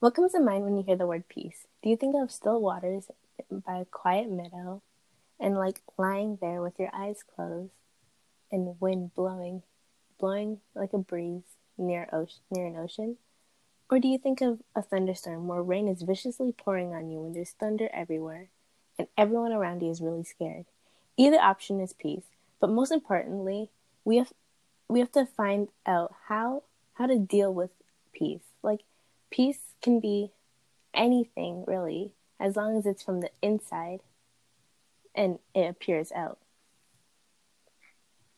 What comes to mind when you hear the word peace? Do you think of still waters by a quiet meadow and like lying there with your eyes closed and wind blowing, blowing like a breeze near ocean, near an ocean? Or do you think of a thunderstorm where rain is viciously pouring on you when there's thunder everywhere and everyone around you is really scared? Either option is peace, but most importantly, we have we have to find out how how to deal with peace. Like peace can be anything really, as long as it's from the inside and it appears out.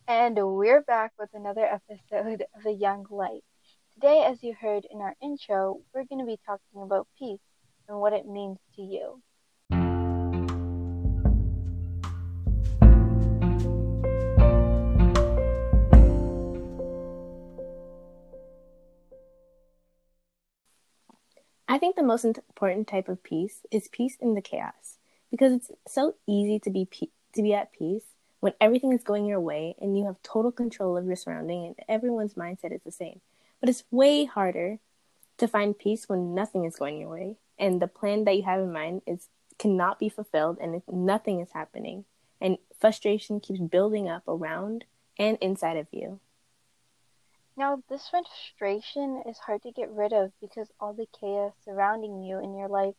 And we're back with another episode of The Young Light. Today, as you heard in our intro, we're going to be talking about peace and what it means to you. I think the most important type of peace is peace in the chaos because it's so easy to be pe- to be at peace when everything is going your way and you have total control of your surrounding and everyone's mindset is the same. But it's way harder to find peace when nothing is going your way and the plan that you have in mind is cannot be fulfilled and nothing is happening and frustration keeps building up around and inside of you. Now, this frustration is hard to get rid of because all the chaos surrounding you in your life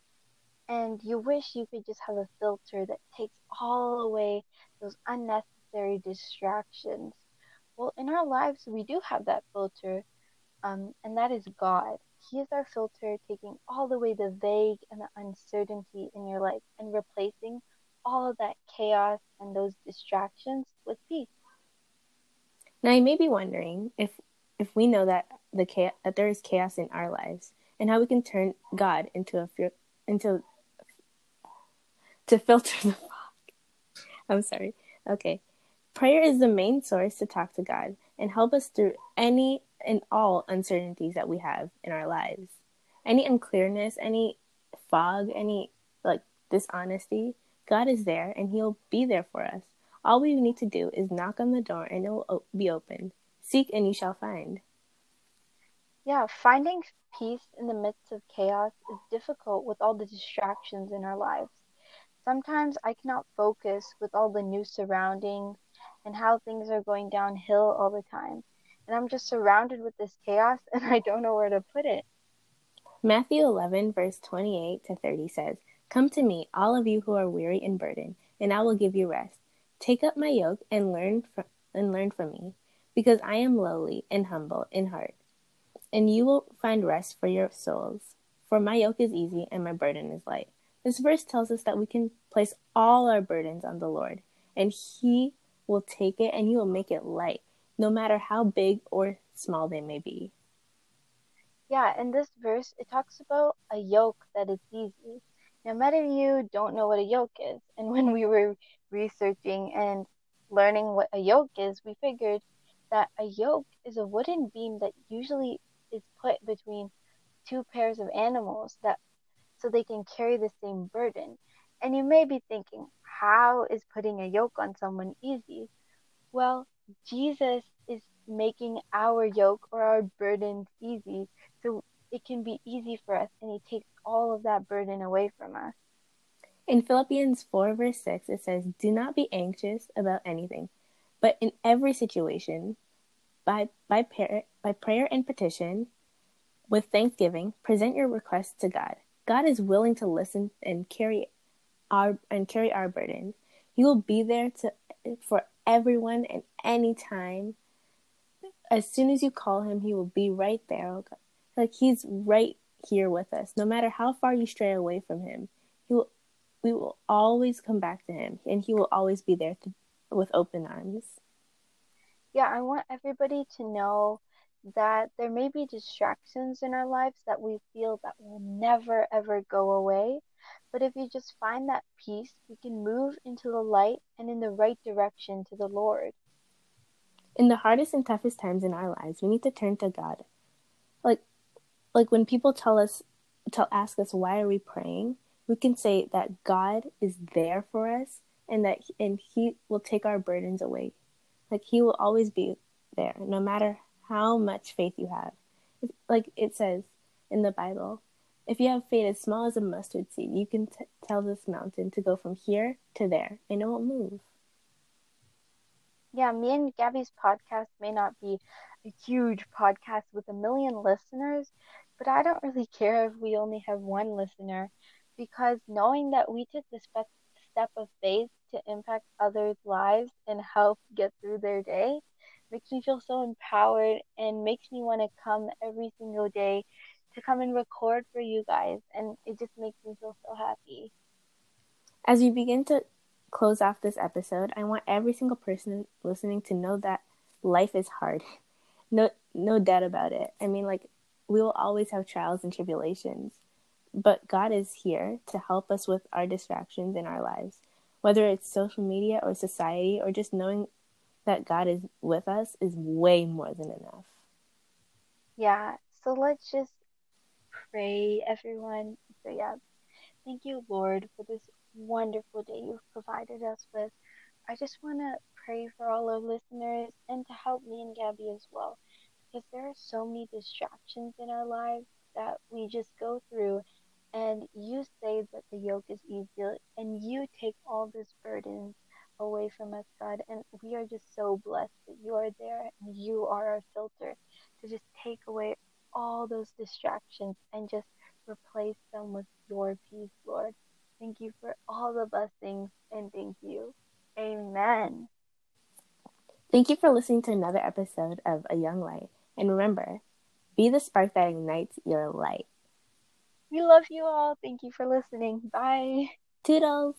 and you wish you could just have a filter that takes all away those unnecessary distractions. Well, in our lives, we do have that filter, um, and that is God. He is our filter, taking all the way the vague and the uncertainty in your life and replacing all of that chaos and those distractions with peace. Now, you may be wondering if if we know that the chaos, that there is chaos in our lives and how we can turn God into a into to filter the fog. I'm sorry. Okay. Prayer is the main source to talk to God and help us through any and all uncertainties that we have in our lives. Any unclearness, any fog, any like dishonesty, God is there and He'll be there for us. All we need to do is knock on the door and it will be opened. Seek and you shall find. Yeah, finding peace in the midst of chaos is difficult with all the distractions in our lives. Sometimes I cannot focus with all the new surroundings and how things are going downhill all the time. And I'm just surrounded with this chaos and I don't know where to put it. Matthew 11, verse 28 to 30 says, Come to me, all of you who are weary and burdened, and I will give you rest. Take up my yoke and learn from, and learn from me, because I am lowly and humble in heart, and you will find rest for your souls. For my yoke is easy and my burden is light. This verse tells us that we can place all our burdens on the Lord, and He will take it and He will make it light, no matter how big or small they may be. Yeah, in this verse, it talks about a yoke that is easy. Now, many of you don't know what a yoke is, and when we were researching and learning what a yoke is, we figured that a yoke is a wooden beam that usually is put between two pairs of animals that so they can carry the same burden. And you may be thinking, how is putting a yoke on someone easy? Well, Jesus is making our yoke or our burdens easy so it can be easy for us and he takes all of that burden away from us. In Philippians 4, verse 6, it says, Do not be anxious about anything, but in every situation, by, by, prayer, by prayer and petition, with thanksgiving, present your requests to God. God is willing to listen and carry our and carry our burdens. He will be there to for everyone and any time. As soon as you call him, he will be right there. Oh like he's right here with us. No matter how far you stray away from him, he will we will always come back to him and he will always be there to, with open arms. Yeah, I want everybody to know that there may be distractions in our lives that we feel that will never ever go away. But if you just find that peace, we can move into the light and in the right direction to the Lord. In the hardest and toughest times in our lives, we need to turn to God. Like like when people tell us tell ask us why are we praying, we can say that God is there for us and that and he will take our burdens away. Like he will always be there no matter how much faith you have. Like it says in the Bible, If you have faith as small as a mustard seed, you can t- tell this mountain to go from here to there, and it won't move. Yeah, me and Gabby's podcast may not be a huge podcast with a million listeners, but I don't really care if we only have one listener because knowing that we took the spe- step of faith to impact others' lives and help get through their day makes me feel so empowered and makes me want to come every single day to come and record for you guys. And it just makes me feel so happy. As we begin to close off this episode, I want every single person listening to know that life is hard. No no doubt about it. I mean like we will always have trials and tribulations, but God is here to help us with our distractions in our lives. Whether it's social media or society or just knowing that God is with us is way more than enough. Yeah, so let's just pray, everyone. So, yeah, thank you, Lord, for this wonderful day you've provided us with. I just want to pray for all our listeners and to help me and Gabby as well. Because there are so many distractions in our lives that we just go through. And you say that the yoke is easy, and you take all these burdens away from us, God. And we are just so blessed that you are there and you are our filter to just take away all those distractions and just replace them with your peace, Lord. Thank you for all the blessings and thank you. Amen. Thank you for listening to another episode of A Young Light. And remember, be the spark that ignites your light. We love you all. Thank you for listening. Bye. Toodles.